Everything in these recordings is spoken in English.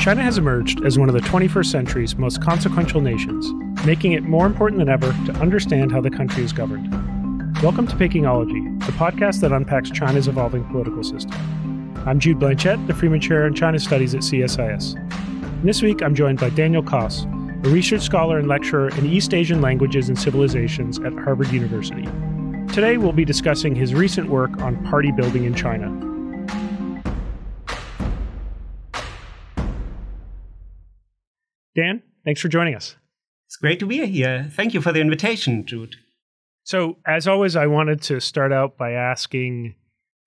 China has emerged as one of the 21st century's most consequential nations, making it more important than ever to understand how the country is governed. Welcome to Pekingology, the podcast that unpacks China's evolving political system. I'm Jude Blanchette, the Freeman Chair in China Studies at CSIS. And this week, I'm joined by Daniel Koss, a research scholar and lecturer in East Asian languages and civilizations at Harvard University. Today, we'll be discussing his recent work on party building in China. Dan, thanks for joining us. It's great to be here. Thank you for the invitation, Jude. So, as always, I wanted to start out by asking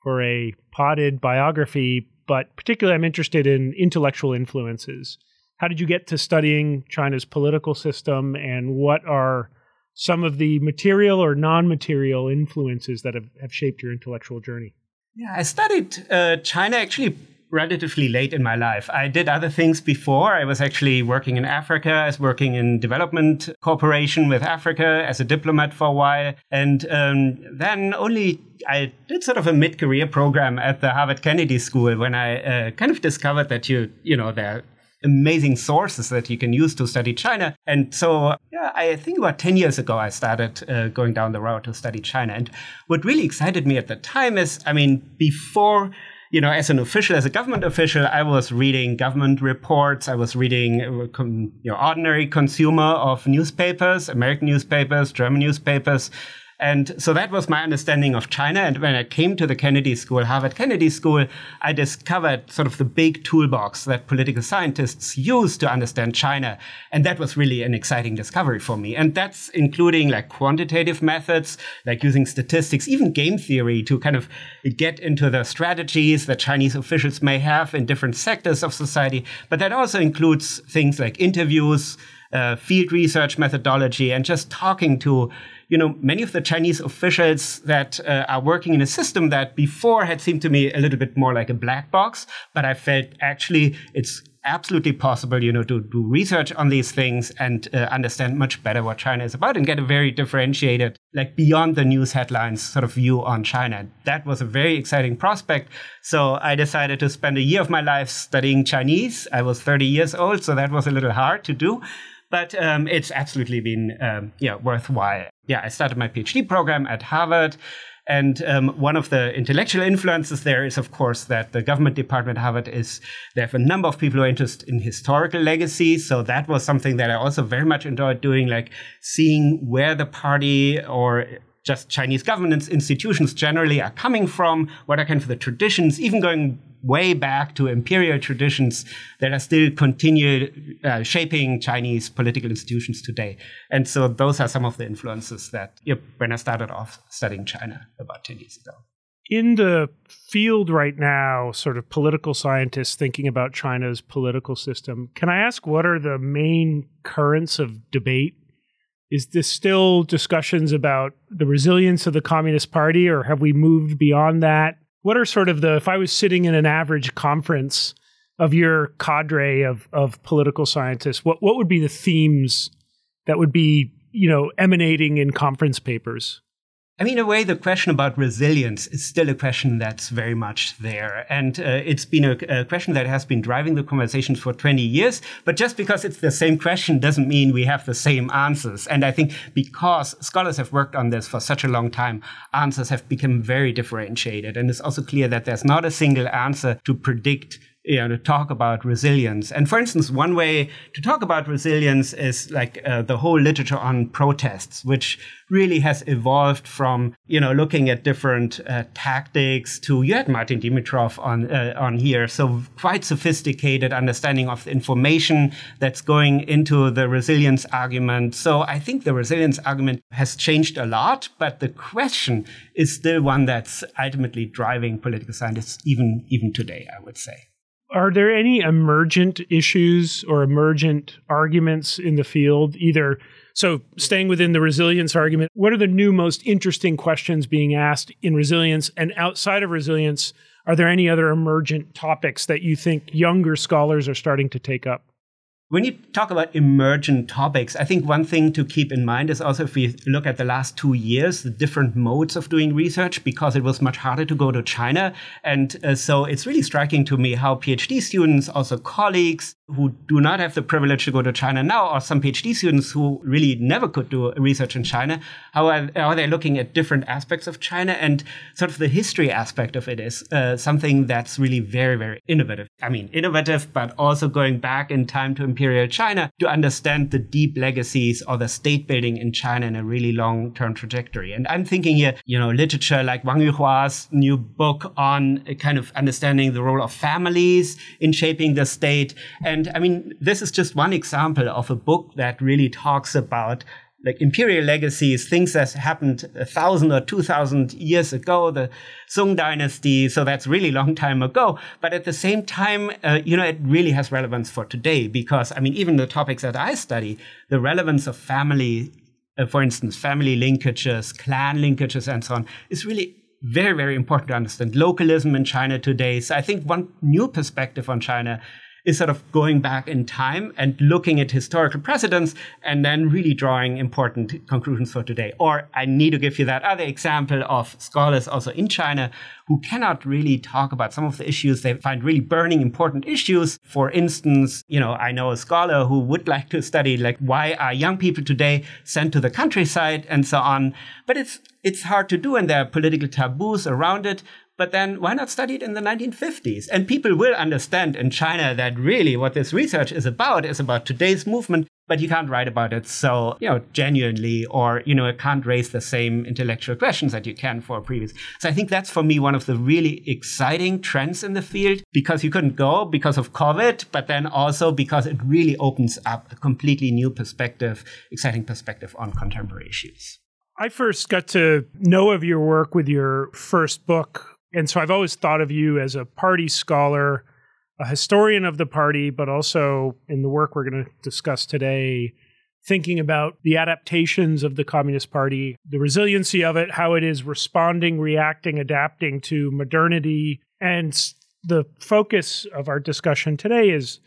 for a potted biography, but particularly I'm interested in intellectual influences. How did you get to studying China's political system, and what are some of the material or non material influences that have, have shaped your intellectual journey? Yeah, I studied uh, China actually relatively late in my life. I did other things before. I was actually working in Africa. I was working in development cooperation with Africa as a diplomat for a while. And um, then only I did sort of a mid-career program at the Harvard Kennedy School when I uh, kind of discovered that you, you know, there are amazing sources that you can use to study China. And so, yeah, I think about 10 years ago, I started uh, going down the road to study China. And what really excited me at the time is, I mean, before you know, as an official, as a government official, I was reading government reports. I was reading, uh, you know, ordinary consumer of newspapers, American newspapers, German newspapers. And so that was my understanding of China. And when I came to the Kennedy School, Harvard Kennedy School, I discovered sort of the big toolbox that political scientists use to understand China. And that was really an exciting discovery for me. And that's including like quantitative methods, like using statistics, even game theory to kind of get into the strategies that Chinese officials may have in different sectors of society. But that also includes things like interviews, uh, field research methodology and just talking to you know, many of the Chinese officials that uh, are working in a system that before had seemed to me a little bit more like a black box, but I felt actually it's absolutely possible, you know, to do research on these things and uh, understand much better what China is about and get a very differentiated, like beyond the news headlines sort of view on China. That was a very exciting prospect. So I decided to spend a year of my life studying Chinese. I was 30 years old, so that was a little hard to do but um, it's absolutely been um, yeah worthwhile. Yeah, I started my PhD program at Harvard. And um, one of the intellectual influences there is, of course, that the government department at Harvard is they have a number of people who are interested in historical legacy. So that was something that I also very much enjoyed doing, like seeing where the party or just Chinese governance institutions generally are coming from, what are kind of the traditions, even going way back to imperial traditions that are still continued uh, shaping Chinese political institutions today. And so those are some of the influences that you know, when I started off studying China about 10 years ago. In the field right now, sort of political scientists thinking about China's political system, can I ask what are the main currents of debate is this still discussions about the resilience of the Communist Party, or have we moved beyond that? What are sort of the, if I was sitting in an average conference of your cadre of, of political scientists, what, what would be the themes that would be, you know, emanating in conference papers? I mean, in a way, the question about resilience is still a question that's very much there. And uh, it's been a, a, question that has been driving the conversations for 20 years. But just because it's the same question doesn't mean we have the same answers. And I think because scholars have worked on this for such a long time, answers have become very differentiated. And it's also clear that there's not a single answer to predict you know, to talk about resilience. And for instance, one way to talk about resilience is like uh, the whole literature on protests, which really has evolved from, you know, looking at different uh, tactics to, you had Martin Dimitrov on, uh, on here. So quite sophisticated understanding of the information that's going into the resilience argument. So I think the resilience argument has changed a lot, but the question is still one that's ultimately driving political scientists even, even today, I would say are there any emergent issues or emergent arguments in the field? Either so staying within the resilience argument what are the new most interesting questions being asked in resilience? And outside of resilience are there any other emergent topics that you think younger scholars are starting to take up when you talk about emergent topics, I think one thing to keep in mind is also if we look at the last two years, the different modes of doing research, because it was much harder to go to China. And uh, so it's really striking to me how PhD students, also colleagues who do not have the privilege to go to China now, or some PhD students who really never could do research in China, how are, are they looking at different aspects of China? And sort of the history aspect of it is uh, something that's really very, very innovative. I mean, innovative, but also going back in time to imperial China to understand the deep legacies or the state building in China in a really long term trajectory. And I'm thinking here, you know, literature like Wang Yuhua's new book on kind of understanding the role of families in shaping the state. And I mean, this is just one example of a book that really talks about like imperial legacies, things that happened a thousand or two thousand years ago, the Song dynasty. So that's really long time ago. But at the same time, uh, you know, it really has relevance for today because, I mean, even the topics that I study, the relevance of family, uh, for instance, family linkages, clan linkages, and so on, is really very, very important to understand localism in China today. So I think one new perspective on China is sort of going back in time and looking at historical precedents and then really drawing important conclusions for today. Or I need to give you that other example of scholars also in China who cannot really talk about some of the issues they find really burning important issues. For instance, you know, I know a scholar who would like to study like why are young people today sent to the countryside and so on. But it's it's hard to do and there are political taboos around it. But then why not study it in the 1950s? And people will understand in China that really what this research is about is about today's movement, but you can't write about it so, you know, genuinely or, you know, it can't raise the same intellectual questions that you can for previous. So I think that's for me one of the really exciting trends in the field because you couldn't go because of COVID, but then also because it really opens up a completely new perspective, exciting perspective on contemporary issues. I first got to know of your work with your first book, and so I've always thought of you as a party scholar, a historian of the party, but also in the work we're going to discuss today, thinking about the adaptations of the Communist Party, the resiliency of it, how it is responding, reacting, adapting to modernity. And the focus of our discussion today is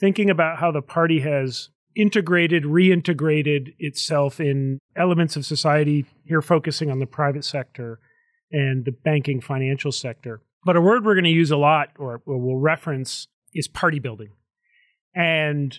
thinking about how the party has integrated, reintegrated itself in elements of society, here focusing on the private sector and the banking financial sector. But a word we're going to use a lot or, or we'll reference is party building. And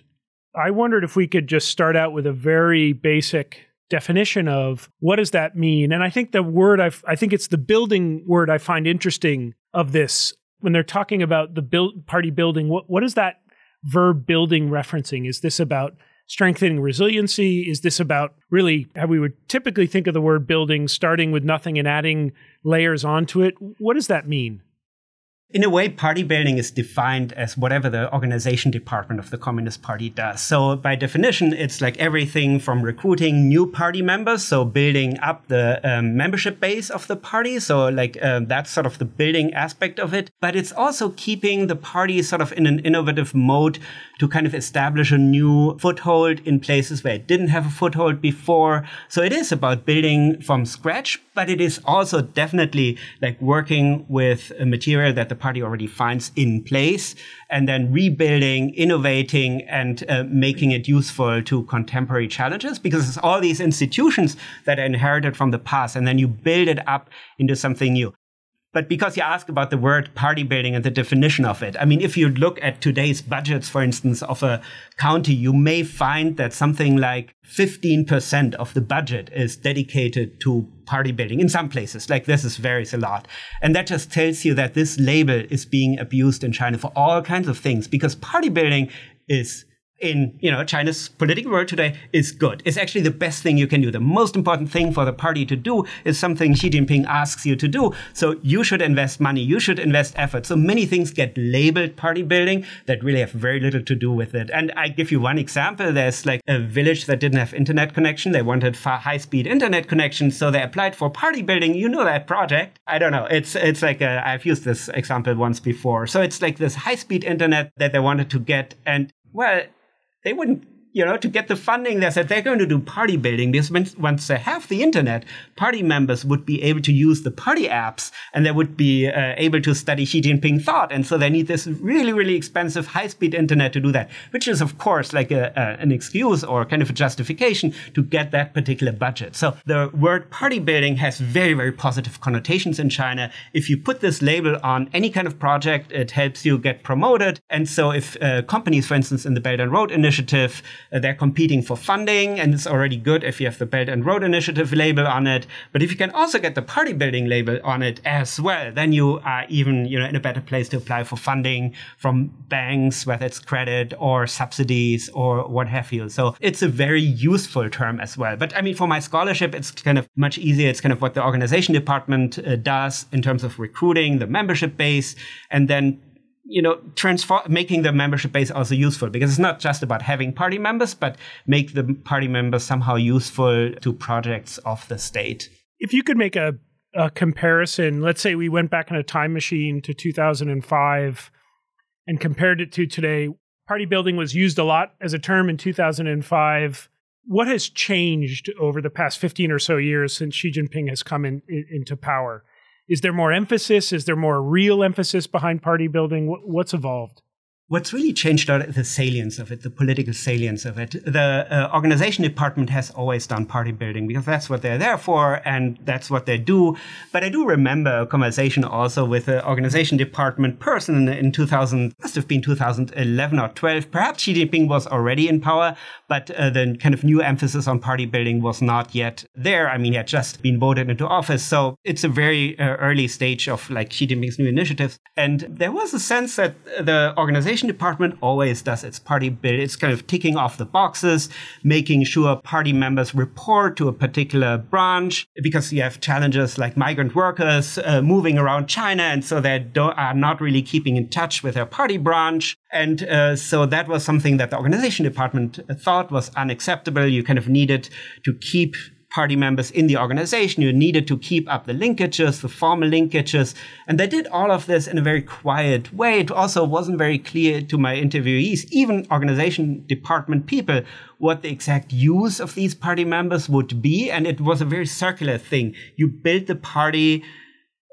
I wondered if we could just start out with a very basic definition of what does that mean? And I think the word i I think it's the building word I find interesting of this when they're talking about the build, party building. What what is that verb building referencing? Is this about strengthening resiliency? Is this about really how we would typically think of the word building, starting with nothing and adding layers onto it? What does that mean? In a way, party building is defined as whatever the organization department of the Communist Party does. So, by definition, it's like everything from recruiting new party members, so building up the um, membership base of the party. So, like um, that's sort of the building aspect of it. But it's also keeping the party sort of in an innovative mode to kind of establish a new foothold in places where it didn't have a foothold before. So, it is about building from scratch, but it is also definitely like working with a material that the party already finds in place and then rebuilding, innovating, and uh, making it useful to contemporary challenges because it's all these institutions that are inherited from the past and then you build it up into something new. But because you ask about the word party building and the definition of it, I mean, if you look at today's budgets, for instance, of a county, you may find that something like 15% of the budget is dedicated to party building in some places. Like this is varies a lot. And that just tells you that this label is being abused in China for all kinds of things because party building is in you know China's political world today is good. It's actually the best thing you can do. The most important thing for the party to do is something Xi Jinping asks you to do. So you should invest money. You should invest effort. So many things get labeled party building that really have very little to do with it. And I give you one example. There's like a village that didn't have internet connection. They wanted high speed internet connection, so they applied for party building. You know that project? I don't know. It's it's like uh, i have used this example once before. So it's like this high speed internet that they wanted to get, and well, they wouldn't you know, to get the funding, they said they're going to do party building because once they have the internet, party members would be able to use the party apps and they would be uh, able to study Xi Jinping thought. And so they need this really, really expensive high speed internet to do that, which is, of course, like a, a, an excuse or kind of a justification to get that particular budget. So the word party building has very, very positive connotations in China. If you put this label on any kind of project, it helps you get promoted. And so if uh, companies, for instance, in the Belt and Road Initiative, uh, they're competing for funding, and it's already good if you have the Belt and Road Initiative label on it. But if you can also get the party building label on it as well, then you are even you know in a better place to apply for funding from banks, whether it's credit or subsidies or what have you. So it's a very useful term as well. But I mean, for my scholarship, it's kind of much easier. It's kind of what the organization department uh, does in terms of recruiting the membership base, and then you know, transform making the membership base also useful because it's not just about having party members, but make the party members somehow useful to projects of the state. If you could make a, a comparison, let's say we went back in a time machine to 2005 and compared it to today, party building was used a lot as a term in 2005. What has changed over the past 15 or so years since Xi Jinping has come in, in, into power? Is there more emphasis? Is there more real emphasis behind party building? What's evolved? What's really changed are the salience of it, the political salience of it. The uh, organization department has always done party building because that's what they're there for and that's what they do. But I do remember a conversation also with an organization department person in 2000, must have been 2011 or 12. Perhaps Xi Jinping was already in power, but uh, the kind of new emphasis on party building was not yet there. I mean, he had just been voted into office. So it's a very uh, early stage of like Xi Jinping's new initiatives. And there was a sense that the organization department always does its party bit. It's kind of ticking off the boxes, making sure party members report to a particular branch because you have challenges like migrant workers uh, moving around China. And so they are not really keeping in touch with their party branch. And uh, so that was something that the organization department thought was unacceptable. You kind of needed to keep party members in the organization. You needed to keep up the linkages, the formal linkages. And they did all of this in a very quiet way. It also wasn't very clear to my interviewees, even organization department people, what the exact use of these party members would be. And it was a very circular thing. You build the party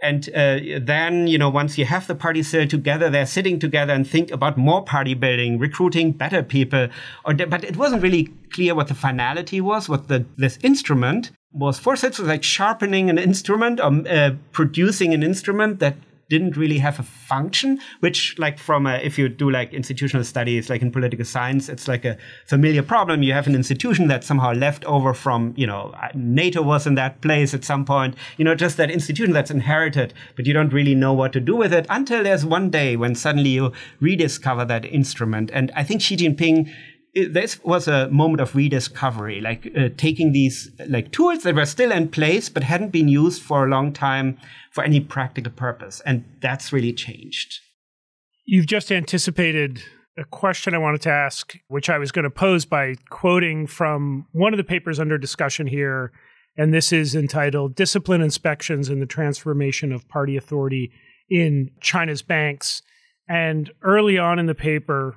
and uh, then, you know, once you have the party still together, they're sitting together and think about more party building, recruiting better people. Or, but it wasn't really clear what the finality was, what the this instrument was for. So it's like sharpening an instrument or uh, producing an instrument that didn't really have a function, which like from a, if you do like institutional studies, like in political science, it's like a familiar problem. You have an institution that's somehow left over from, you know, uh, NATO was in that place at some point, you know, just that institution that's inherited, but you don't really know what to do with it until there's one day when suddenly you rediscover that instrument. And I think Xi Jinping it, this was a moment of rediscovery, like uh, taking these like tools that were still in place but hadn't been used for a long time for any practical purpose, and that's really changed. You've just anticipated a question I wanted to ask, which I was going to pose by quoting from one of the papers under discussion here, and this is entitled "Discipline Inspections and the Transformation of Party Authority in China's Banks." And early on in the paper,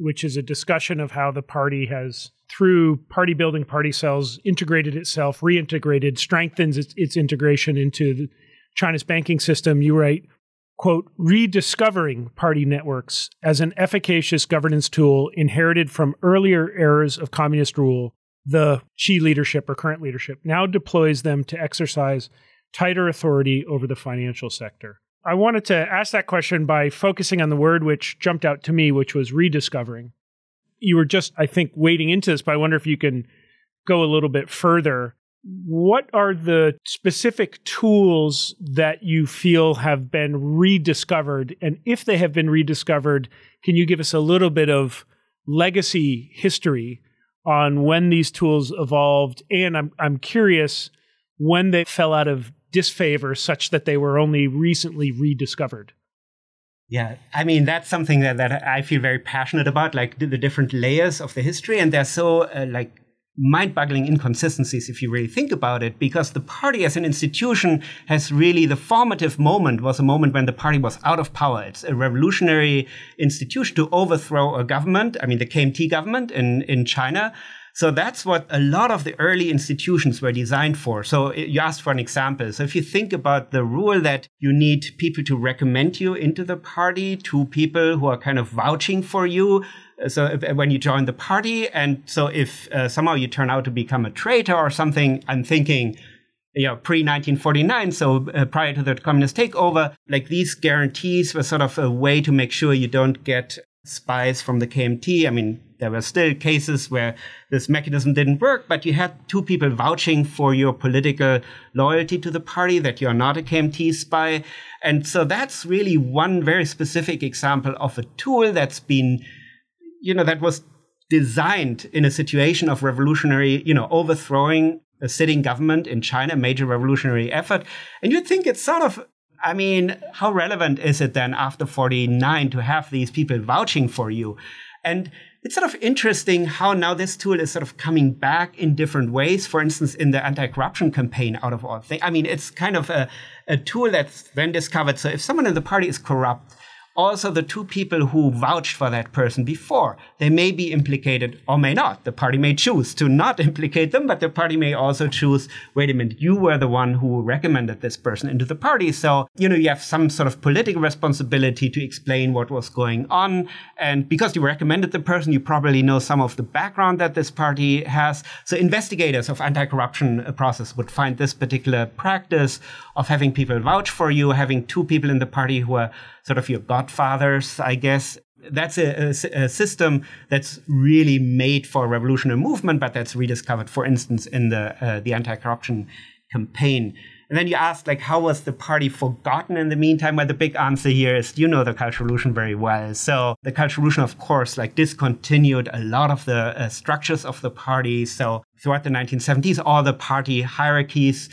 which is a discussion of how the party has, through party building party cells, integrated itself, reintegrated, strengthens its, its integration into China's banking system. You write, quote, rediscovering party networks as an efficacious governance tool inherited from earlier eras of communist rule, the Xi leadership or current leadership now deploys them to exercise tighter authority over the financial sector. I wanted to ask that question by focusing on the word which jumped out to me, which was rediscovering. You were just, I think, wading into this, but I wonder if you can go a little bit further. What are the specific tools that you feel have been rediscovered? And if they have been rediscovered, can you give us a little bit of legacy history on when these tools evolved? And I'm, I'm curious when they fell out of disfavor such that they were only recently rediscovered. Yeah, I mean that's something that, that I feel very passionate about, like the, the different layers of the history, and they're so uh, like mind boggling inconsistencies if you really think about it, because the party as an institution has really the formative moment was a moment when the party was out of power. It's a revolutionary institution to overthrow a government. I mean, the KMT government in, in China. So that's what a lot of the early institutions were designed for. So you asked for an example. So if you think about the rule that you need people to recommend you into the party, to people who are kind of vouching for you, so if, when you join the party, and so if uh, somehow you turn out to become a traitor or something, I'm thinking, you know, pre 1949, so uh, prior to the communist takeover, like these guarantees were sort of a way to make sure you don't get spies from the KMT. I mean, there were still cases where this mechanism didn't work, but you had two people vouching for your political loyalty to the party, that you're not a KMT spy. And so that's really one very specific example of a tool that's been you know, that was designed in a situation of revolutionary, you know, overthrowing a sitting government in China, major revolutionary effort. And you'd think it's sort of, I mean, how relevant is it then after 49 to have these people vouching for you? And it's sort of interesting how now this tool is sort of coming back in different ways. For instance, in the anti-corruption campaign, out of all things. I mean, it's kind of a, a tool that's then discovered. So if someone in the party is corrupt, also the two people who vouched for that person before. They may be implicated or may not. The party may choose to not implicate them, but the party may also choose, wait a minute, you were the one who recommended this person into the party. So, you know, you have some sort of political responsibility to explain what was going on. And because you recommended the person, you probably know some of the background that this party has. So investigators of anti-corruption uh, process would find this particular practice of having people vouch for you, having two people in the party who are sort of your godfathers, I guess. That's a, a, a, system that's really made for a revolutionary movement, but that's rediscovered, for instance, in the uh, the anti-corruption campaign. And then you ask, like, how was the party forgotten in the meantime? Well, the big answer here is you know the Cultural Revolution very well. So the Cultural Revolution, of course, like discontinued a lot of the uh, structures of the party. So throughout the 1970s, all the party hierarchies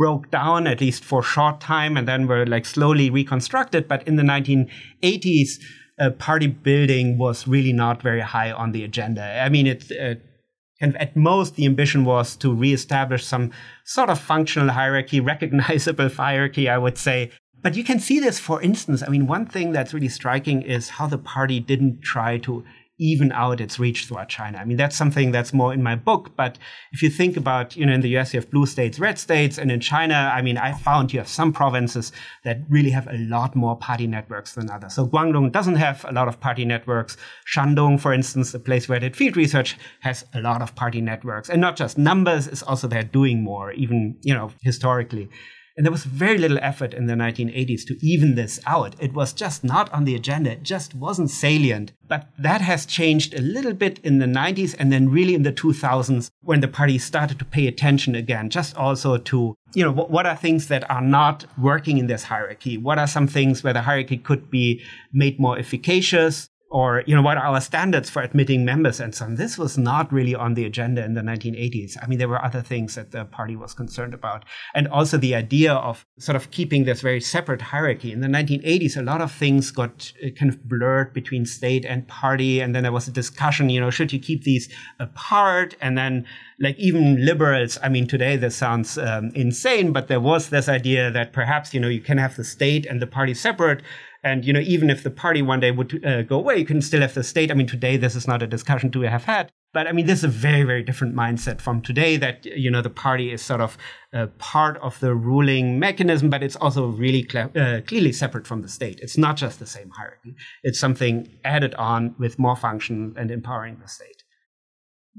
broke down at least for a short time and then were like slowly reconstructed. But in the 1980s, uh, party building was really not very high on the agenda. I mean, it uh, of at most the ambition was to reestablish some sort of functional hierarchy, recognizable hierarchy, I would say. But you can see this, for instance. I mean, one thing that's really striking is how the party didn't try to even out its reach throughout China. I mean, that's something that's more in my book. But if you think about, you know, in the US, you have blue states, red states. And in China, I mean, I found you have some provinces that really have a lot more party networks than others. So Guangdong doesn't have a lot of party networks. Shandong, for instance, the place where I did field research, has a lot of party networks. And not just numbers, it's also they're doing more, even, you know, historically. And there was very little effort in the 1980s to even this out. It was just not on the agenda. It just wasn't salient. But that has changed a little bit in the 90s and then really in the 2000s when the party started to pay attention again, just also to, you know, what are things that are not working in this hierarchy? What are some things where the hierarchy could be made more efficacious? Or you know what are our standards for admitting members and so on. This was not really on the agenda in the 1980s i mean there were other things that the party was concerned about. And also the idea of sort of keeping this very separate hierarchy. In the 1980s a lot of things got uh, kind of blurred between state and party. And then there was a discussion you know should you keep these apart? And then like even liberals i mean today this sounds um, insane but there was this idea that perhaps you know you can have the state and the party separate and you know, even if the party one day would uh, go away, you can still have the state. I mean, today this is not a discussion to have had, but I mean, this is a very, very different mindset from today. That you know, the party is sort of uh, part of the ruling mechanism, but it's also really cl- uh, clearly separate from the state. It's not just the same hierarchy; it's something added on with more function and empowering the state.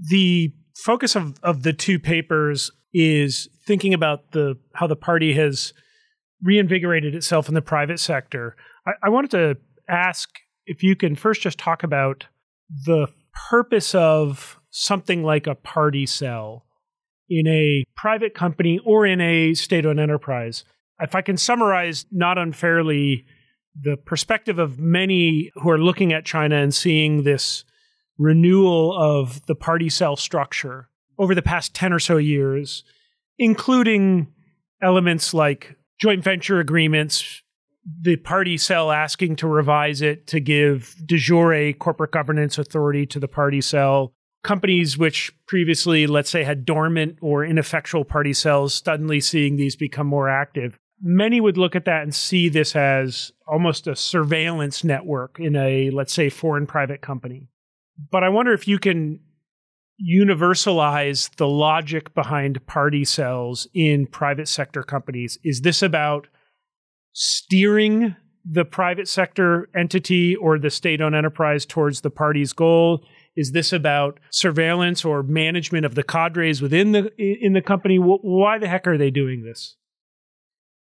The focus of of the two papers is thinking about the how the party has reinvigorated itself in the private sector I, I wanted to ask if you can first just talk about the purpose of something like a party cell in a private company or in a state owned enterprise. If I can summarize not unfairly the perspective of many who are looking at China and seeing this renewal of the party cell structure over the past 10 or so years, including elements like joint venture agreements the party cell asking to revise it to give de jure corporate governance authority to the party cell, companies which previously, let's say, had dormant or ineffectual party cells, suddenly seeing these become more active. Many would look at that and see this as almost a surveillance network in a, let's say, foreign private company. But I wonder if you can universalize the logic behind party cells in private sector companies. Is this about steering the private sector entity or the state owned enterprise towards the party's goal? Is this about surveillance or management of the cadres within the in the company? Why the heck are they doing this?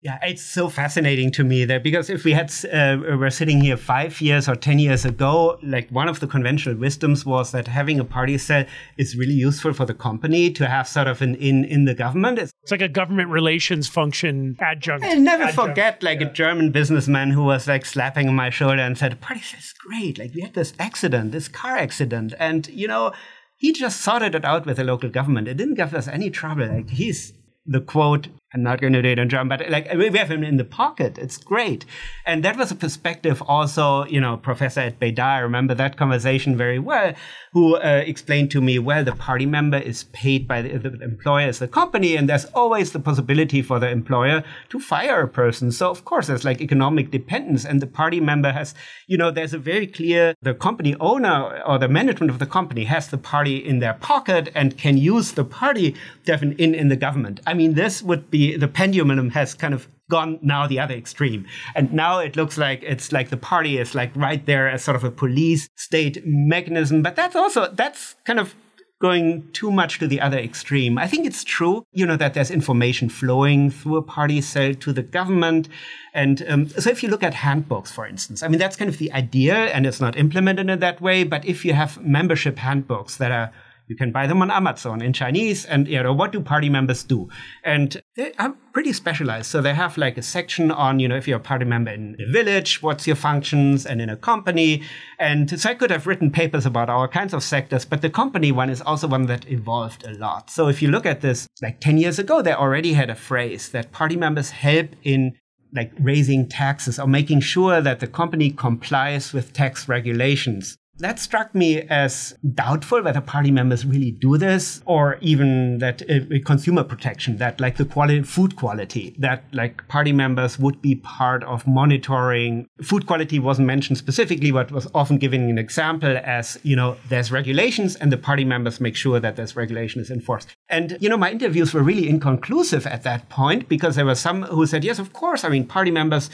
Yeah, it's so fascinating to me that because if we had uh, were sitting here five years or ten years ago, like one of the conventional wisdoms was that having a party cell is really useful for the company to have sort of an in in the government. It's, it's like a government relations function adjunct. I never adjunct. forget like yeah. a German businessman who was like slapping on my shoulder and said, "Party cell is great. Like we had this accident, this car accident, and you know." He just sorted it out with the local government. It didn't give us any trouble. Like he's the quote I'm not going to do it in German, but like we have him in the pocket. It's great, and that was a perspective. Also, you know, Professor at Beida, I remember that conversation very well. Who uh, explained to me, well, the party member is paid by the, the employer as the company, and there's always the possibility for the employer to fire a person. So of course, there's like economic dependence, and the party member has, you know, there's a very clear the company owner or the management of the company has the party in their pocket and can use the party in in the government. I mean, this would be the the pendulum has kind of gone now the other extreme and now it looks like it's like the party is like right there as sort of a police state mechanism but that's also that's kind of going too much to the other extreme. I think it's true, you know, that there's information flowing through a party cell to the government. And um, so if you look at handbooks, for instance, I mean, that's kind of the idea and it's not implemented in that way. But if you have membership handbooks that are you can buy them on Amazon in Chinese. And, you know, what do party members do? And they are pretty specialized. So they have like a section on, you know, if you're a party member in a village, what's your functions and in a company. And so I could have written papers about all kinds of sectors, but the company one is also one that evolved a lot. So if you look at this, like 10 years ago, they already had a phrase that party members help in like raising taxes or making sure that the company complies with tax regulations. That struck me as doubtful whether party members really do this, or even that uh, consumer protection, that like the quality, food quality, that like party members would be part of monitoring. Food quality wasn't mentioned specifically, but was often given an example as, you know, there's regulations and the party members make sure that this regulation is enforced. And, you know, my interviews were really inconclusive at that point because there were some who said, yes, of course. I mean, party members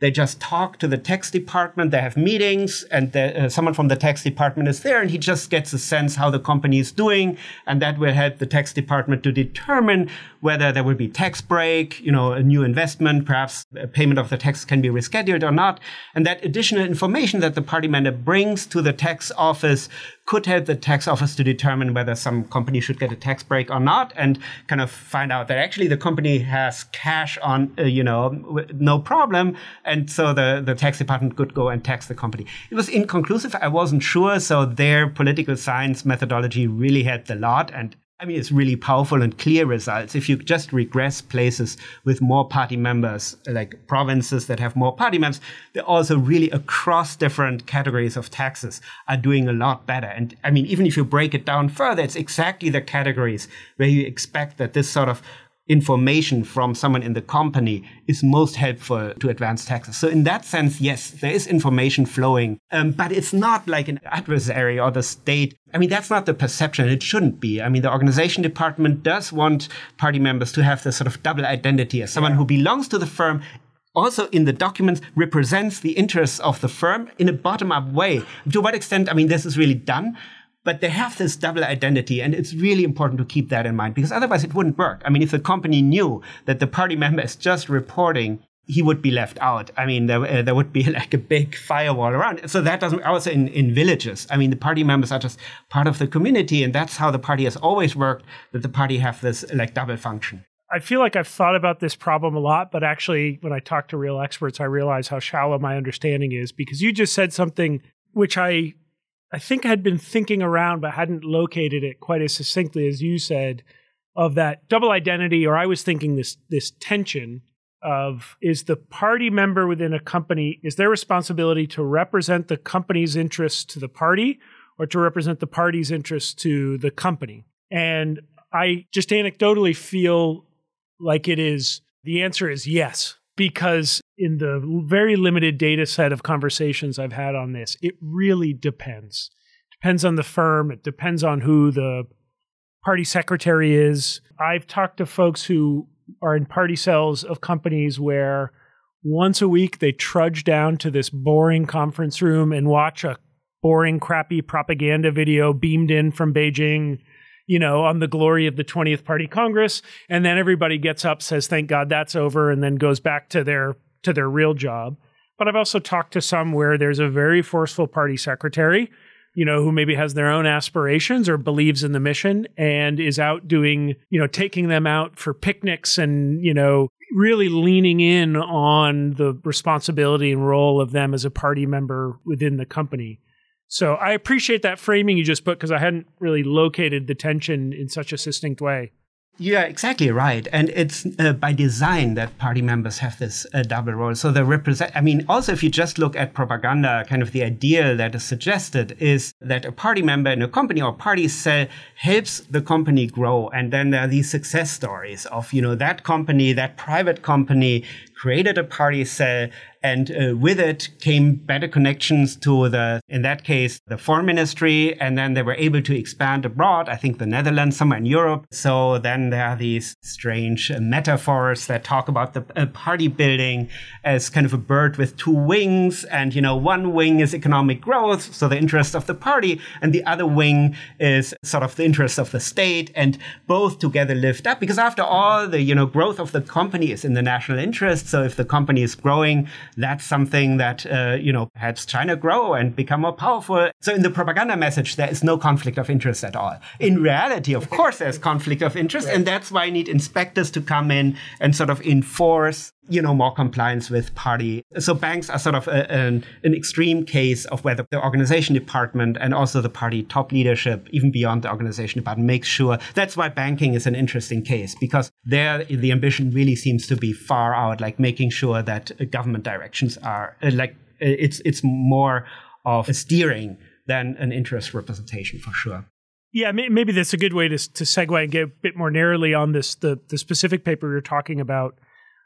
they just talk to the tax department. They have meetings, and the, uh, someone from the tax department is there, and he just gets a sense how the company is doing, and that will help the tax department to determine whether there will be tax break, you know, a new investment, perhaps payment of the tax can be rescheduled or not. And that additional information that the party member brings to the tax office could help the tax office to determine whether some company should get a tax break or not and kind of find out that actually the company has cash on, uh, you know, no problem. And so the, the tax department could go and tax the company. It was inconclusive. I wasn't sure. So their political science methodology really helped a lot. And I mean, it's really powerful and clear results. If you just regress places with more party members, like provinces that have more party members, they're also really across different categories of taxes are doing a lot better. And I mean, even if you break it down further, it's exactly the categories where you expect that this sort of information from someone in the company is most helpful to advance taxes. So in that sense, yes, there is information flowing, um, but it's not like an adversary or the state. I mean, that's not the perception. It shouldn't be. I mean, the organization department does want party members to have this sort of double identity as someone yeah. who belongs to the firm also in the documents represents the interests of the firm in a bottom up way. To what extent, I mean, this is really done but they have this double identity and it's really important to keep that in mind because otherwise it wouldn't work i mean if the company knew that the party member is just reporting he would be left out. I mean, there, uh, there would be like a big firewall around. So that doesn't, also in, in villages. I mean, the party members are just part of the community. And that's how the party has always worked, that the party have this like double function. I feel like I've thought about this problem a lot, but actually, when I talk to real experts, I realize how shallow my understanding is because you just said something which I I think I had been thinking around but hadn't located it quite as succinctly as you said of that double identity or I was thinking this this tension of is the party member within a company is their responsibility to represent the company's interests to the party or to represent the party's interests to the company? And I just anecdotally feel like it is the answer is yes, because in the very limited data set of conversations I've had on this, it really depends. Depends on the firm, it depends on who the party secretary is. I've talked to folks who are in party cells of companies where once a week they trudge down to this boring conference room and watch a boring, crappy propaganda video beamed in from Beijing, you know, on the glory of the 20th Party Congress. And then everybody gets up, says, thank God that's over, and then goes back to their to their real job. But I've also talked to some where there's a very forceful party secretary, you know, who maybe has their own aspirations or believes in the mission and is out doing, you know, taking them out for picnics and, you know, really leaning in on the responsibility and role of them as a party member within the company. So I appreciate that framing you just put because I hadn't really located the tension in such a succinct way. Yeah, exactly right. And it's uh, by design that party members have this uh, double role. So they represent, I mean, also if you just look at propaganda, kind of the idea that is suggested is that a party member in a company or party cell helps the company grow. And then there are these success stories of, you know, that company, that private company created a party cell and uh, with it came better connections to the, in that case, the foreign ministry. And then they were able to expand abroad, I think the Netherlands, somewhere in Europe. So then there are these strange uh, metaphors that talk about the uh, party building as kind of a bird with two wings. And, you know, one wing is economic growth, so the interest of the party, and the other wing is sort of the interest of the state. And both together lift up because after all, the, you know, growth of the company is in the national interest. So if the company is growing, that's something that uh, you know helps China grow and become more powerful. So in the propaganda message, there is no conflict of interest at all. In reality, of course, there's conflict of interest, right. and that's why I need inspectors to come in and sort of enforce you know more compliance with party. So banks are sort of a, an, an extreme case of where the, organization department and also the party top leadership even beyond the organization department makes sure that's why banking is an interesting case because there the ambition really seems to be far out like making sure that government directions are uh, like uh, it's it's more of a steering than an interest representation for sure. Yeah, maybe that's a good way to, to segue and get a bit more narrowly on this the the specific paper you're talking about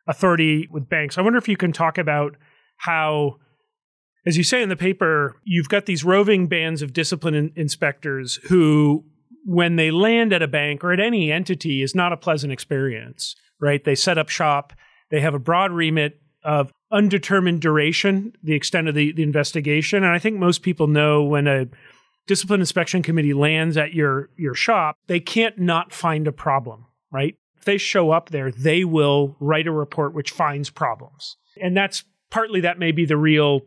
authority with banks. I wonder if you can talk about how, as you say in the paper, you've got these roving bands of discipline in- inspectors who, when they land at a bank or at any entity, is not a pleasant experience, right? They set up shop, they have a broad remit of undetermined duration, the extent of the, the investigation. And I think most people know when a discipline inspection committee lands at your your shop, they can't not find a problem, right? If they show up there, they will write a report which finds problems. And that's partly that may be the real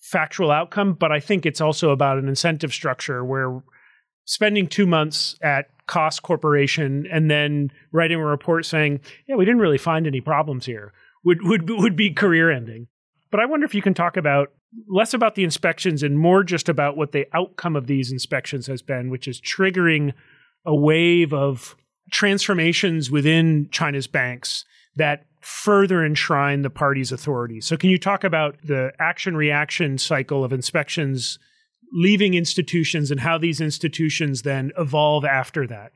factual outcome, but I think it's also about an incentive structure where spending two months at Cost Corporation and then writing a report saying, "Yeah, we didn't really find any problems here," would would would be career ending. But I wonder if you can talk about less about the inspections and more just about what the outcome of these inspections has been, which is triggering a wave of transformations within China's banks that further enshrine the party's authority. So, can you talk about the action reaction cycle of inspections leaving institutions and how these institutions then evolve after that?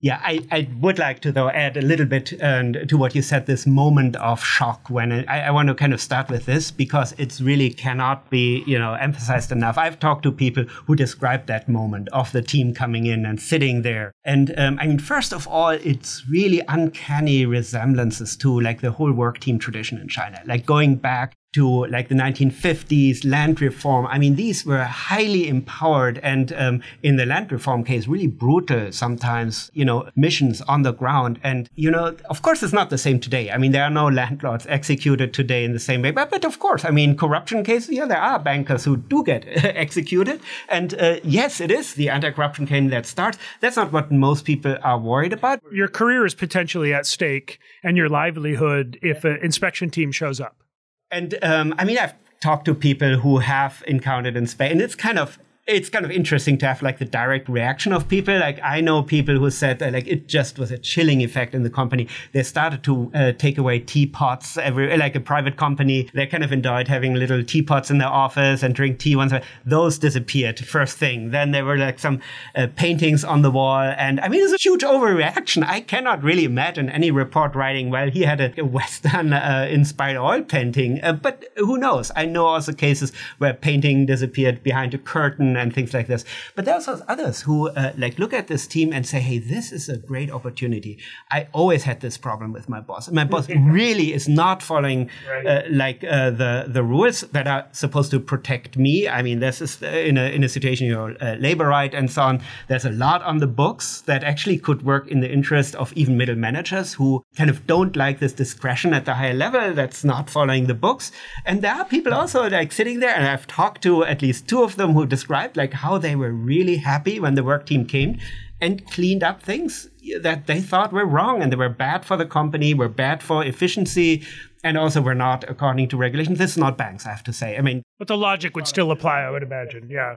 Yeah, I, I would like to though add a little bit to what you said. This moment of shock when it, I, I, want to kind of start with this because it's really cannot be you know emphasized enough. I've talked to people who describe that moment of the team coming in and sitting there, and um, I mean, first of all, it's really uncanny resemblances to like the whole work team tradition in China, like going back to like the 1950s land reform. I mean, these were highly empowered and um, in the land reform case, really brutal sometimes, you know, missions on the ground. And, you know, of course, it's not the same today. I mean, there are no landlords executed today in the same way. But, but of course, I mean, corruption cases, yeah, there are bankers who do get executed. And uh, yes, it is the anti-corruption campaign that starts. That's not what most people are worried about. Your career is potentially at stake and your livelihood if an inspection team shows up. And um, I mean, I've talked to people who have encountered in Spain, and it's kind of it's kind of interesting to have like the direct reaction of people. Like I know people who said like it just was a chilling effect in the company. They started to uh, take away teapots every like a private company. They kind of enjoyed having little teapots in their office and drink tea once. Those disappeared first thing. Then there were like some uh, paintings on the wall, and I mean it's a huge overreaction. I cannot really imagine any report writing well he had a, a Western uh, inspired oil painting, uh, but who knows? I know also cases where painting disappeared behind a curtain and things like this. But there are also others who uh, like look at this team and say, "Hey, this is a great opportunity." I always had this problem with my boss. My boss really is not following right. uh, like uh, the the rules that are supposed to protect me. I mean, this is uh, in a in a situation, you know, uh, labor right and so on. There's a lot on the books that actually could work in the interest of even middle managers who kind of don't like this discretion at the higher level. That's not following the books. And there are people also like sitting there, and I've talked to at least two of them who described like how they were really happy when the work team came and cleaned up things that they thought were wrong and they were bad for the company, were bad for efficiency, and also were not according to regulations. This is not banks, I have to say. I mean, but the logic would still apply, I would imagine. Yeah.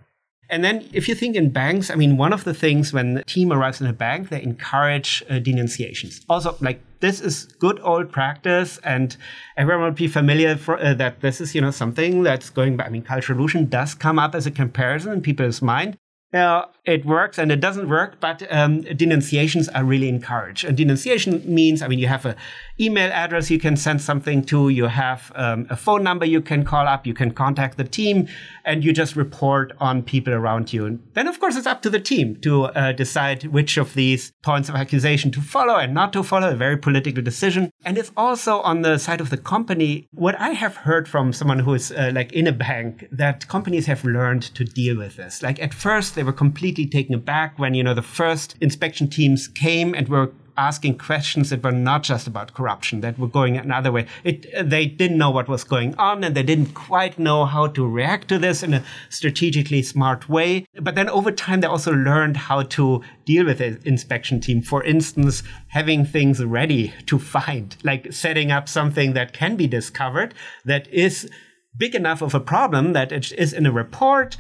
And then, if you think in banks, I mean, one of the things when a team arrives in a bank, they encourage uh, denunciations. Also, like this is good old practice, and everyone will be familiar for, uh, that this is, you know, something that's going back. I mean, Cultural Revolution does come up as a comparison in people's mind. Now, it works and it doesn't work, but um, denunciations are really encouraged. And denunciation means, I mean, you have an email address you can send something to, you have um, a phone number you can call up, you can contact the team, and you just report on people around you. And then, of course, it's up to the team to uh, decide which of these points of accusation to follow and not to follow, a very political decision. And it's also on the side of the company. What I have heard from someone who is uh, like in a bank, that companies have learned to deal with this. Like at first, they were completely taken aback when, you know, the first inspection teams came and were asking questions that were not just about corruption, that were going another way. It, uh, they didn't know what was going on and they didn't quite know how to react to this in a strategically smart way. But then over time, they also learned how to deal with the inspection team. For instance, having things ready to find, like setting up something that can be discovered that is big enough of a problem that it is in a report,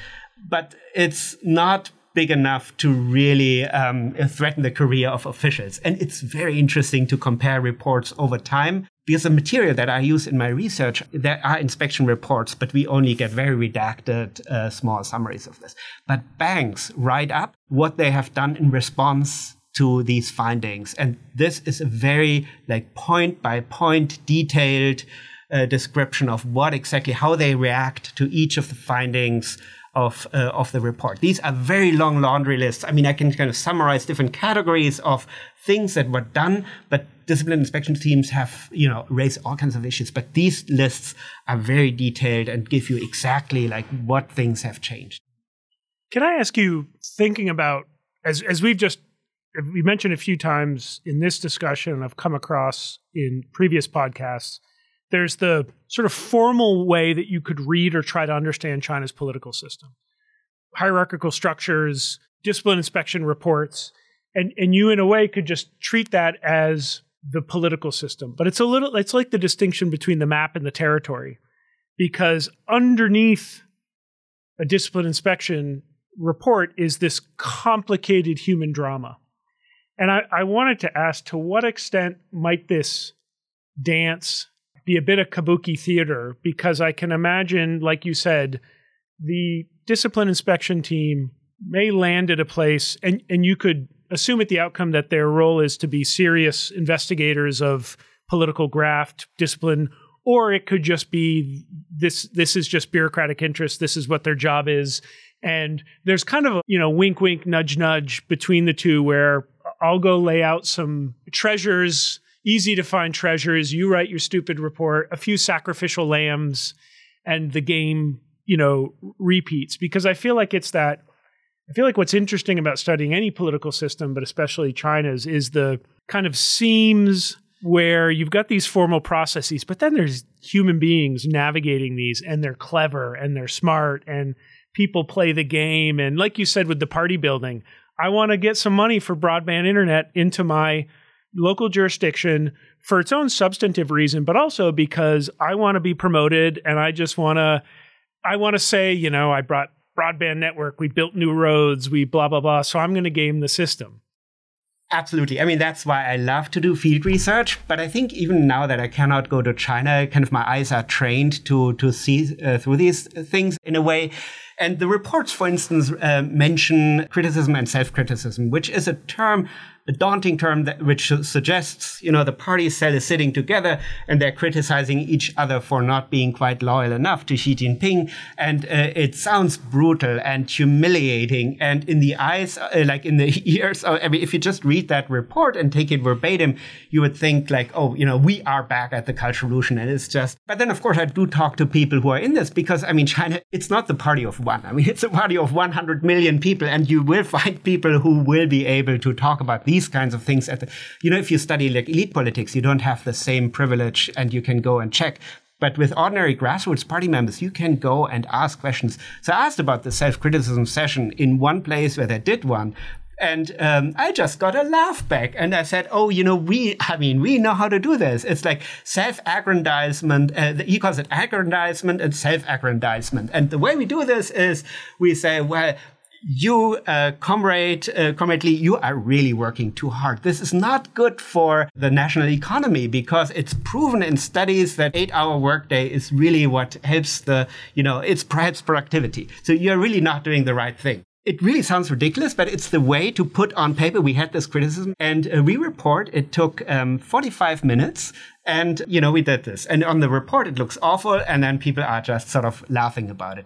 but it's not big enough to really um, threaten the career of officials. And it's very interesting to compare reports over time because the material that I use in my research, there are inspection reports, but we only get very redacted uh, small summaries of this. But banks write up what they have done in response to these findings. And this is a very like point by point detailed uh, description of what exactly, how they react to each of the findings of uh, of the report. These are very long laundry lists. I mean, I can kind of summarize different categories of things that were done, but discipline inspection teams have you know raised all kinds of issues. But these lists are very detailed and give you exactly like what things have changed. Can I ask you, thinking about as as we've just we mentioned a few times in this discussion, I've come across in previous podcasts there's the sort of formal way that you could read or try to understand China's political system hierarchical structures, discipline inspection reports. And, and you, in a way, could just treat that as the political system. But it's a little, it's like the distinction between the map and the territory. Because underneath a discipline inspection report is this complicated human drama. And I, I wanted to ask to what extent might this dance be a bit of kabuki theater because I can imagine, like you said, the discipline inspection team may land at a place, and, and you could assume at the outcome that their role is to be serious investigators of political graft, discipline, or it could just be this this is just bureaucratic interest, this is what their job is. And there's kind of a, you know, wink, wink, nudge, nudge between the two where I'll go lay out some treasures easy to find treasures. You write your stupid report, a few sacrificial lambs, and the game, you know, repeats. Because I feel like it's that. I feel like what's interesting about studying any political system, but especially China's, is the kind of seams where you've got these formal processes, but then there's human beings navigating these, and they're clever and they're smart, and people play the game. And like you said with the party building, I want to get some money for broadband internet into my local jurisdiction for its own substantive reason, but also because I want to be promoted and I just want to I want to say, you know, I brought broadband network, we built new roads, we blah, blah, blah. So I'm going to game the system. Absolutely. I mean, that's why I love to do field research. But I think even now that I cannot go to China, kind of my eyes are trained to to see uh, through these things in a way. And the reports, for instance, uh, mention criticism and self-criticism, which is a term a daunting term that, which suggests, you know, the party cell is sitting together and they're criticizing each other for not being quite loyal enough to Xi Jinping. And uh, it sounds brutal and humiliating. And in the eyes, uh, like in the ears, I mean, if you just read that report and take it verbatim, you would think like, oh, you know, we are back at the Cultural Revolution. And it's just, but then of course I do talk to people who are in this because I mean, China, it's not the party of one. I mean, it's a party of 100 million people and you will find people who will be able to talk about these kinds of things at the, you know, if you study like elite politics, you don't have the same privilege and you can go and check. But with ordinary grassroots party members, you can go and ask questions. So I asked about the self criticism session in one place where they did one. And um, I just got a laugh back. And I said, Oh, you know, we, I mean, we know how to do this. It's like self aggrandizement. Uh, he calls it aggrandizement and self aggrandizement. And the way we do this is we say, Well, you, uh, comrade, uh, comrade Lee, you are really working too hard. This is not good for the national economy because it's proven in studies that eight hour workday is really what helps the, you know, it's perhaps productivity. So you're really not doing the right thing. It really sounds ridiculous, but it's the way to put on paper. We had this criticism and uh, we report it took um, 45 minutes and, you know, we did this. And on the report, it looks awful. And then people are just sort of laughing about it.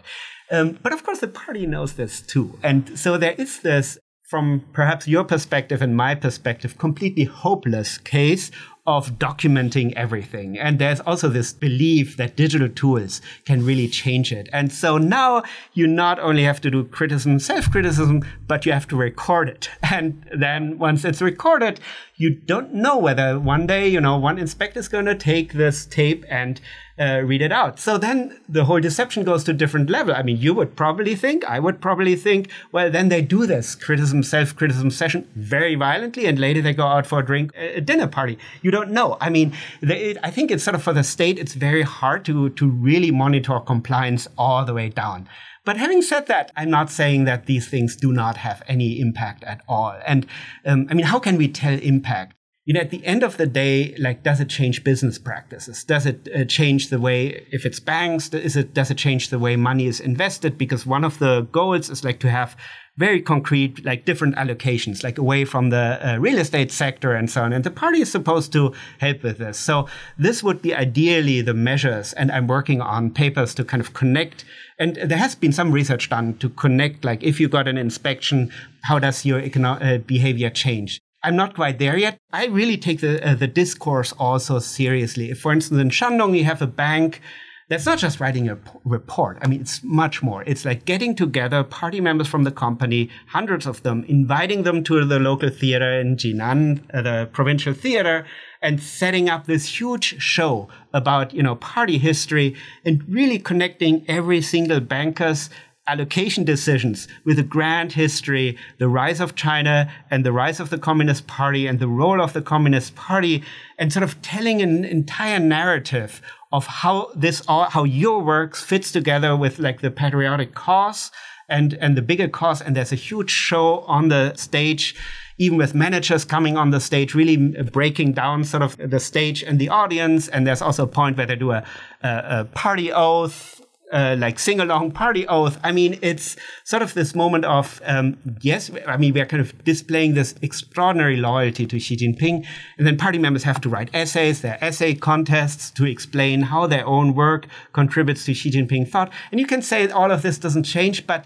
Um, but of course, the party knows this too. And so there is this, from perhaps your perspective and my perspective, completely hopeless case of documenting everything. And there's also this belief that digital tools can really change it. And so now you not only have to do criticism, self criticism, but you have to record it. And then once it's recorded, you don't know whether one day, you know, one inspector is going to take this tape and uh, read it out. So then the whole deception goes to a different level. I mean, you would probably think, I would probably think, well, then they do this criticism, self criticism session very violently, and later they go out for a drink, a dinner party. You don't know. I mean, they, I think it's sort of for the state, it's very hard to, to really monitor compliance all the way down. But having said that, I'm not saying that these things do not have any impact at all. And um, I mean, how can we tell impact? you know, at the end of the day, like, does it change business practices? Does it uh, change the way, if it's banks, is it, does it change the way money is invested? Because one of the goals is like to have very concrete, like different allocations, like away from the uh, real estate sector and so on. And the party is supposed to help with this. So this would be ideally the measures. And I'm working on papers to kind of connect. And there has been some research done to connect, like if you got an inspection, how does your econo- uh, behavior change? I'm not quite there yet. I really take the uh, the discourse also seriously. If, for instance, in Shandong, you have a bank that's not just writing a report. I mean, it's much more. It's like getting together party members from the company, hundreds of them, inviting them to the local theater in Jinan, uh, the provincial theater, and setting up this huge show about, you know, party history and really connecting every single banker's allocation decisions with a grand history, the rise of China and the rise of the Communist Party and the role of the Communist Party, and sort of telling an entire narrative of how this all, how your work fits together with like the patriotic cause and and the bigger cause. And there's a huge show on the stage. Even with managers coming on the stage, really breaking down sort of the stage and the audience. And there's also a point where they do a, a, a party oath uh, like sing along party oath. I mean, it's sort of this moment of, um, yes, I mean, we're kind of displaying this extraordinary loyalty to Xi Jinping. And then party members have to write essays, their essay contests to explain how their own work contributes to Xi Jinping thought. And you can say all of this doesn't change, but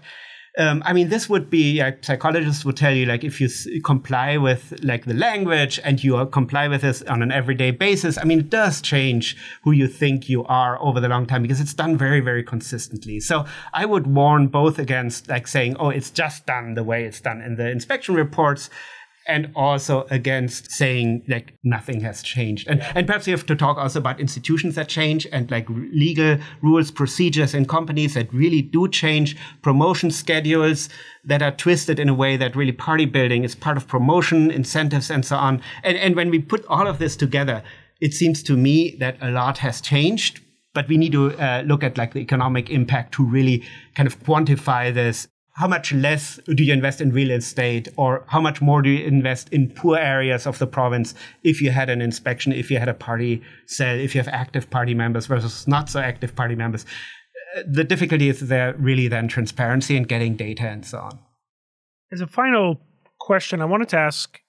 um, I mean, this would be like psychologists would tell you, like if you s- comply with like the language and you comply with this on an everyday basis. I mean, it does change who you think you are over the long time because it's done very, very consistently. So I would warn both against like saying, "Oh, it's just done the way it's done in the inspection reports." And also against saying like nothing has changed. And, yeah. and perhaps you have to talk also about institutions that change and like legal rules, procedures in companies that really do change, promotion schedules that are twisted in a way that really party building is part of promotion, incentives, and so on. And, and when we put all of this together, it seems to me that a lot has changed but we need to uh, look at like the economic impact to really kind of quantify this how much less do you invest in real estate or how much more do you invest in poor areas of the province if you had an inspection if you had a party cell if you have active party members versus not so active party members? Uh, the difficulty is there really then transparency and getting data and so on. As a final question i wanted to ask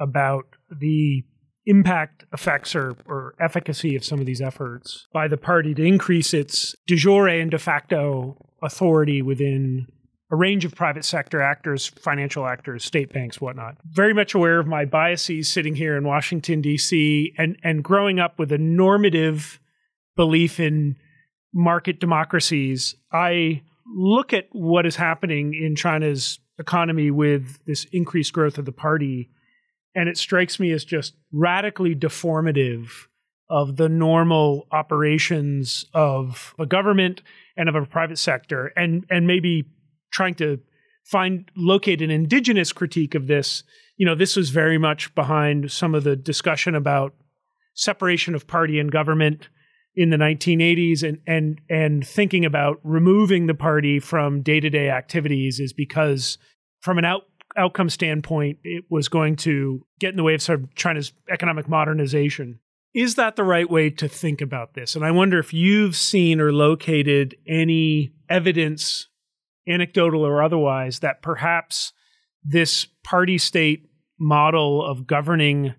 about the impact effects or, or efficacy of some of these efforts by the party to increase its de jure and de facto authority within a range of private sector actors, financial actors, state banks, whatnot. Very much aware of my biases sitting here in Washington, D.C., and, and growing up with a normative belief in market democracies. I look at what is happening in China's economy with this increased growth of the party, and it strikes me as just radically deformative of the normal operations of a government and of a private sector, and and maybe trying to find locate an indigenous critique of this you know this was very much behind some of the discussion about separation of party and government in the 1980s and and and thinking about removing the party from day-to-day activities is because from an out, outcome standpoint it was going to get in the way of sort of China's economic modernization. Is that the right way to think about this? And i wonder if you've seen or located any evidence anecdotal or otherwise, that perhaps this party state model of governing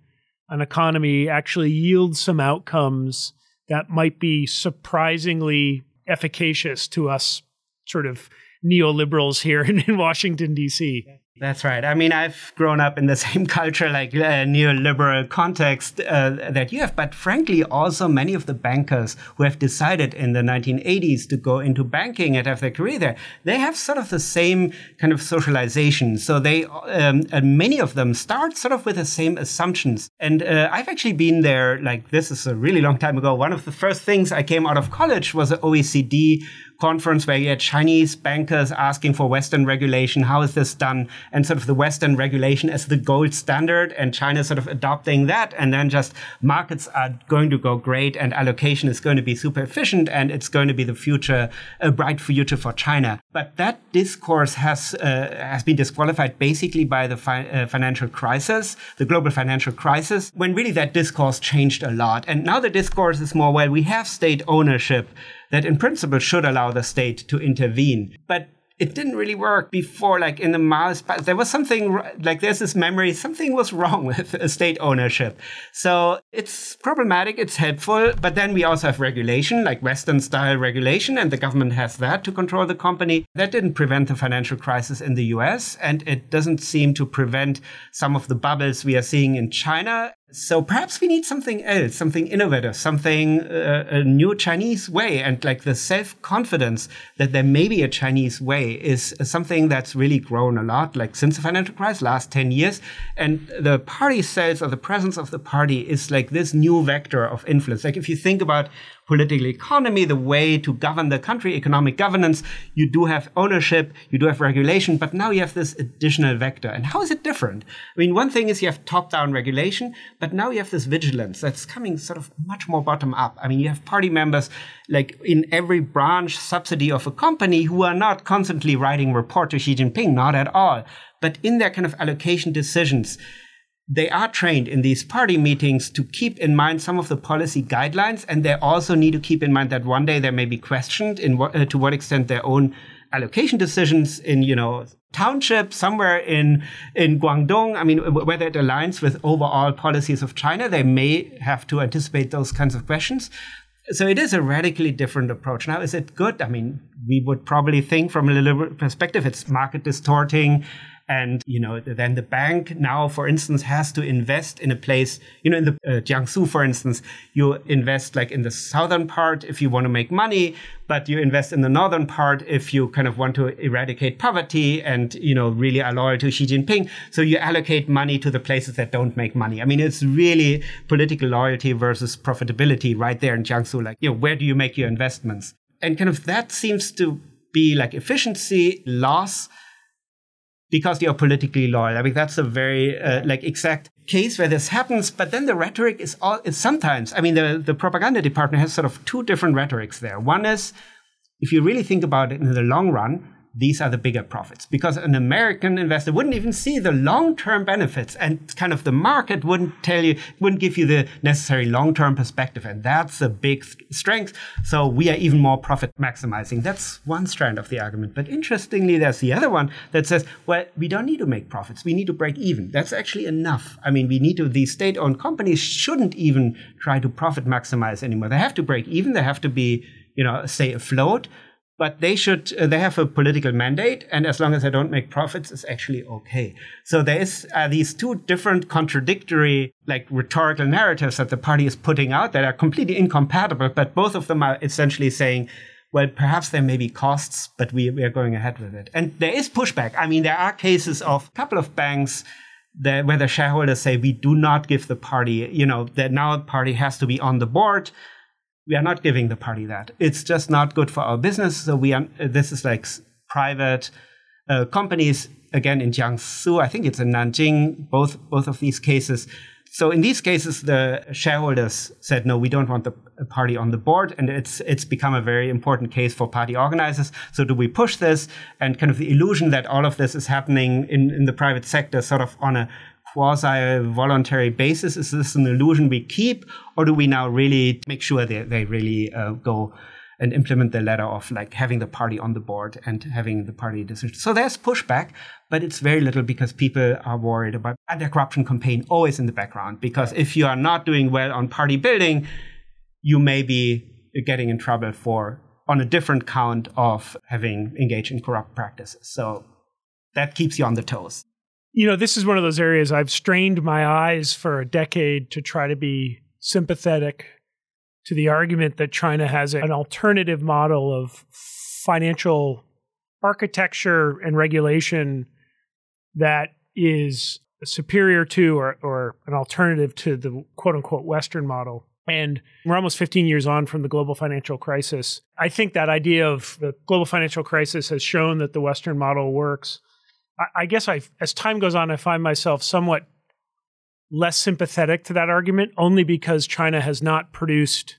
an economy actually yields some outcomes that might be surprisingly efficacious to us sort of neoliberals here in, in Washington, D.C. That's right. I mean, I've grown up in the same culture, like uh, neoliberal context uh, that you have. But frankly, also many of the bankers who have decided in the 1980s to go into banking and have their career there, they have sort of the same kind of socialization. So they, um, and many of them start sort of with the same assumptions. And uh, I've actually been there, like this is a really long time ago. One of the first things I came out of college was an OECD conference where you had Chinese bankers asking for Western regulation. How is this done? And sort of the Western regulation as the gold standard, and China sort of adopting that. And then just markets are going to go great, and allocation is going to be super efficient, and it's going to be the future, a bright future for China. But that discourse has uh, has been disqualified basically by the fi- uh, financial crisis, the global financial crisis, when really that discourse changed a lot. And now the discourse is more well, we have state ownership that in principle should allow the state to intervene. But it didn't really work before, like in the Maoist, but there was something like there's this memory, something was wrong with state ownership. So it's problematic, it's helpful, but then we also have regulation, like Western style regulation, and the government has that to control the company. That didn't prevent the financial crisis in the US, and it doesn't seem to prevent some of the bubbles we are seeing in China. So perhaps we need something else, something innovative, something uh, a new Chinese way, and like the self confidence that there may be a Chinese way is something that's really grown a lot, like since the financial crisis, last ten years. And the party cells or the presence of the party is like this new vector of influence. Like if you think about political economy, the way to govern the country, economic governance. You do have ownership, you do have regulation, but now you have this additional vector. And how is it different? I mean, one thing is you have top down regulation, but now you have this vigilance that's coming sort of much more bottom up. I mean, you have party members like in every branch subsidy of a company who are not constantly writing report to Xi Jinping, not at all. But in their kind of allocation decisions, they are trained in these party meetings to keep in mind some of the policy guidelines, and they also need to keep in mind that one day they may be questioned in what, uh, to what extent their own allocation decisions in you know township somewhere in in Guangdong. I mean, whether it aligns with overall policies of China, they may have to anticipate those kinds of questions. So it is a radically different approach. Now, is it good? I mean, we would probably think from a liberal perspective, it's market distorting and, you know, then the bank now, for instance, has to invest in a place, you know, in the uh, Jiangsu, for instance, you invest like in the southern part if you want to make money, but you invest in the northern part if you kind of want to eradicate poverty and, you know, really are loyal to Xi Jinping. So you allocate money to the places that don't make money. I mean, it's really political loyalty versus profitability right there in Jiangsu. Like, you know, where do you make your investments? And kind of that seems to be like efficiency loss because they are politically loyal. I mean, that's a very uh, like exact case where this happens. But then the rhetoric is all is sometimes. I mean, the the propaganda department has sort of two different rhetorics there. One is, if you really think about it in the long run, these are the bigger profits because an American investor wouldn't even see the long-term benefits and kind of the market wouldn't tell you, wouldn't give you the necessary long-term perspective. And that's a big strength. So we are even more profit maximizing. That's one strand of the argument. But interestingly, there's the other one that says, well, we don't need to make profits. We need to break even. That's actually enough. I mean, we need to, these state-owned companies shouldn't even try to profit maximize anymore. They have to break even. They have to be, you know, stay afloat but they should uh, they have a political mandate and as long as they don't make profits it's actually okay. So there is uh, these two different contradictory like rhetorical narratives that the party is putting out that are completely incompatible but both of them are essentially saying well perhaps there may be costs but we, we are going ahead with it. And there is pushback. I mean there are cases of a couple of banks that, where the shareholders say we do not give the party you know that now the party has to be on the board we are not giving the party that. It's just not good for our business. So we are, this is like private uh, companies again in Jiangsu. I think it's in Nanjing. Both both of these cases. So in these cases, the shareholders said no, we don't want the party on the board, and it's it's become a very important case for party organizers. So do we push this? And kind of the illusion that all of this is happening in, in the private sector, sort of on a quasi voluntary basis? Is this an illusion we keep, or do we now really make sure that they really uh, go and implement the letter of like having the party on the board and having the party decision? So there's pushback, but it's very little because people are worried about anti-corruption campaign always in the background. Because if you are not doing well on party building, you may be getting in trouble for on a different count of having engaged in corrupt practices. So that keeps you on the toes you know, this is one of those areas I've strained my eyes for a decade to try to be sympathetic to the argument that China has an alternative model of financial architecture and regulation that is superior to or, or an alternative to the quote unquote Western model. And we're almost 15 years on from the global financial crisis. I think that idea of the global financial crisis has shown that the Western model works. I, guess I, as time goes on, I find myself somewhat less sympathetic to that argument, only because China has not produced.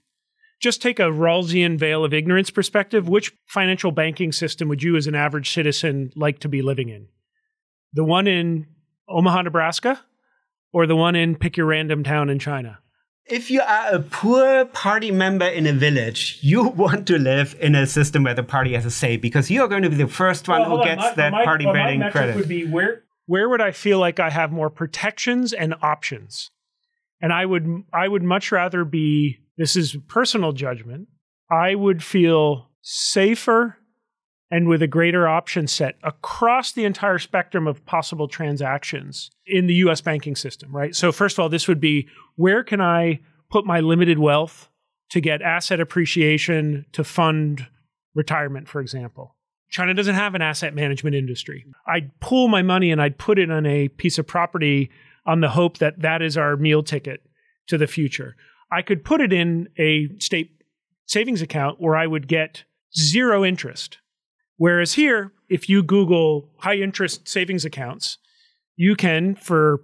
Just take a Rawlsian veil of ignorance perspective. Which financial banking system would you, as an average citizen, like to be living in? The one in Omaha, Nebraska, or the one in pick your random town in China? If you are a poor party member in a village, you want to live in a system where the party has a say because you are going to be the first one well, who gets my, that my, party well, credit. Would be where where would I feel like I have more protections and options? And I would I would much rather be this is personal judgment. I would feel safer and with a greater option set across the entire spectrum of possible transactions in the US banking system, right? So, first of all, this would be where can I put my limited wealth to get asset appreciation to fund retirement, for example? China doesn't have an asset management industry. I'd pull my money and I'd put it on a piece of property on the hope that that is our meal ticket to the future. I could put it in a state savings account where I would get zero interest Whereas here, if you Google high interest savings accounts, you can for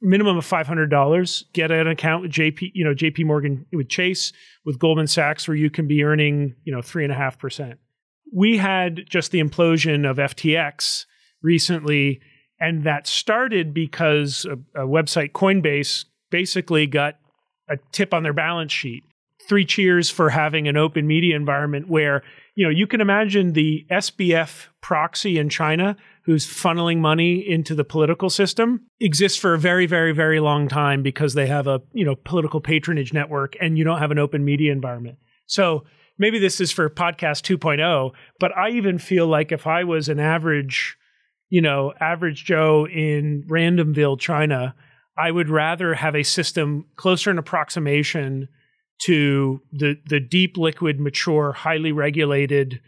minimum of five hundred dollars get an account with JP, you know, JP Morgan with Chase, with Goldman Sachs, where you can be earning, you know, three and a half percent. We had just the implosion of FTX recently, and that started because a, a website Coinbase basically got a tip on their balance sheet. Three cheers for having an open media environment where you know, you can imagine the SBF proxy in China who's funneling money into the political system exists for a very, very, very long time because they have a, you know, political patronage network and you don't have an open media environment. So maybe this is for podcast 2.0, but I even feel like if I was an average, you know, average Joe in Randomville, China, I would rather have a system closer in approximation to the the deep liquid mature highly regulated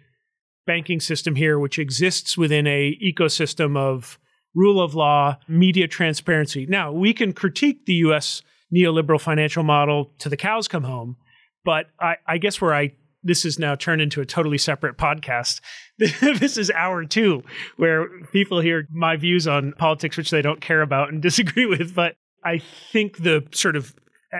banking system here which exists within a ecosystem of rule of law media transparency now we can critique the US neoliberal financial model to the cows come home but I, I guess where I this is now turned into a totally separate podcast. this is hour two, where people hear my views on politics, which they don't care about and disagree with. But I think the sort of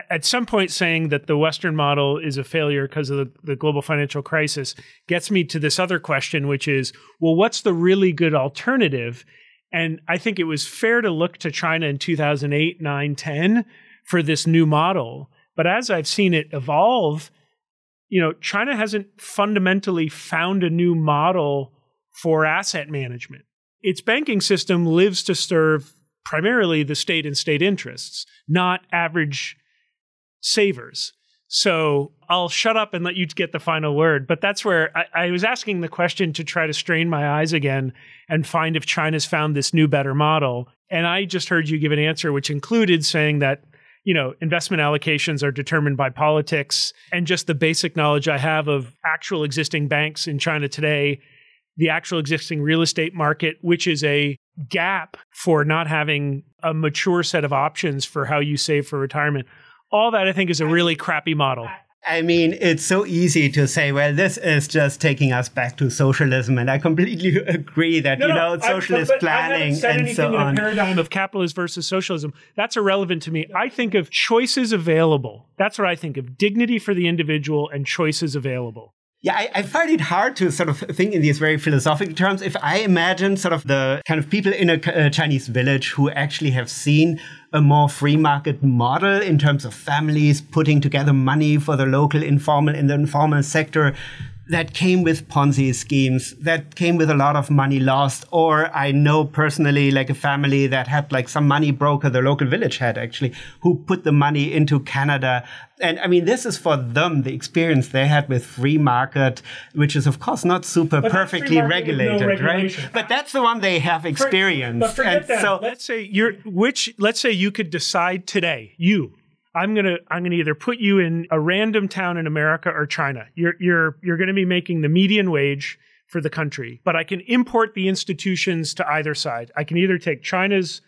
at some point saying that the Western model is a failure because of the, the, global financial crisis gets me to this other question, which is, well, what's the really good alternative? And I think it was fair to look to China in 2008, 9, 10 for this new model. But as I've seen it evolve, you know, China hasn't fundamentally found a new model for asset management. Its banking system lives to serve primarily the state and state interests, not average savers. So I'll shut up and let you get the final word. But that's where I, I, was asking the question to try to strain my eyes again and find if China's found this new, better model. And I just heard you give an answer, which included saying that, you know, investment allocations are determined by politics and just the basic knowledge I have of actual existing banks in China today, the actual existing real estate market, which is a gap for not having a mature set of options for how you save for retirement all that I think is a really crappy model. I mean, it's so easy to say, well, this is just taking us back to socialism, and I completely agree that no, you know socialist I, planning and so on. In a paradigm of capitalism versus socialism that's irrelevant to me. I think of choices available. That's what I think of: dignity for the individual and choices available. Yeah, I, I, find it hard to sort of think in these very philosophical terms. If I imagine sort of the kind of people in a, a Chinese village who actually have seen a more free market model in terms of families putting together money for the local informal in the informal sector, that came with Ponzi schemes, that came with a lot of money lost. Or I know personally, like a family that had like some money broker, the local village had actually, who put the money into Canada. And I mean, this is for them the experience they had with free market, which is of course not super but perfectly regulated, no right? But that's the one they have experienced. but forget and that. So let's say you're which. Let's say you could decide today, you I'm gonna I'm gonna either put you in a random town in America or China. You're you're you're gonna be making the median wage for the country, but I can import the institutions to either side. I can either take China's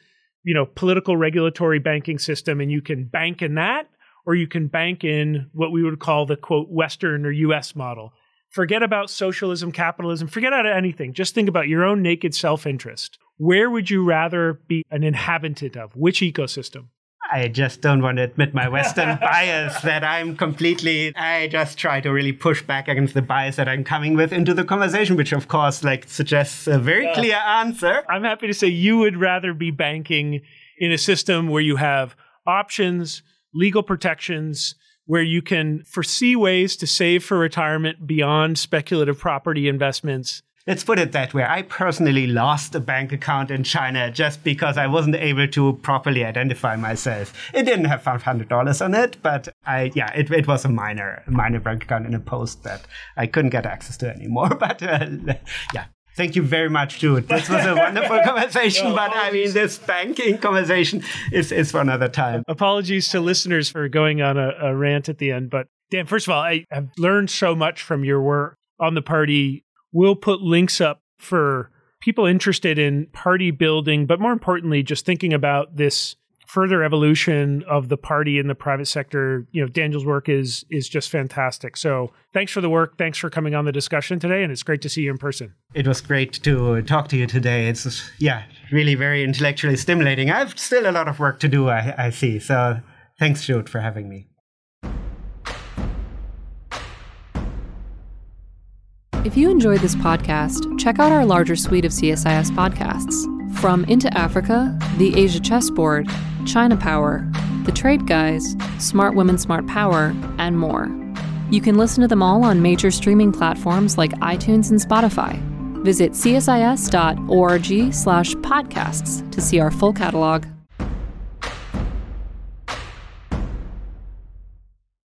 you know political regulatory banking system and you can bank in that or you can bank in what we would call the quote western or US model. Forget about socialism, capitalism, forget about anything. Just think about your own naked self-interest. Where would you rather be an inhabitant of? Which ecosystem? I just don't want to admit my Western bias that I'm completely, I just try to really push back against the bias that I'm coming with into the conversation, which of course like suggests a very clear answer. I'm happy to say you would rather be banking in a system where you have options, legal protections, where you can foresee ways to save for retirement beyond speculative property investments let's put it that way. I personally lost a bank account in China just because I wasn't able to properly identify myself. It didn't have $500 on it, but I, yeah, it, it was a minor, minor bank account in a post that I couldn't get access to anymore. But uh, yeah, Thank you very much, Jude. This was a wonderful conversation, no, but I mean, this banking conversation is, is for another time. Apologies to listeners for going on a, a rant at the end, but Dan, first of all, I have learned so much from your work on the party We'll put links up for people interested in party building, but more importantly, just thinking about this further evolution of the party in the private sector. You know, Daniel's work is is just fantastic. So thanks for the work. Thanks for coming on the discussion today, and it's great to see you in person. It was great to talk to you today. It's yeah, really very intellectually stimulating. I have still a lot of work to do. I, I see. So thanks, Jude, for having me. If you enjoyed this podcast, check out our larger suite of CSIS podcasts from Into Africa, The Asia Chessboard, China Power, The Trade Guys, Smart Women, Smart Power, and more. You can listen to them all on major streaming platforms like iTunes and Spotify. Visit csis.org/podcasts to see our full catalog.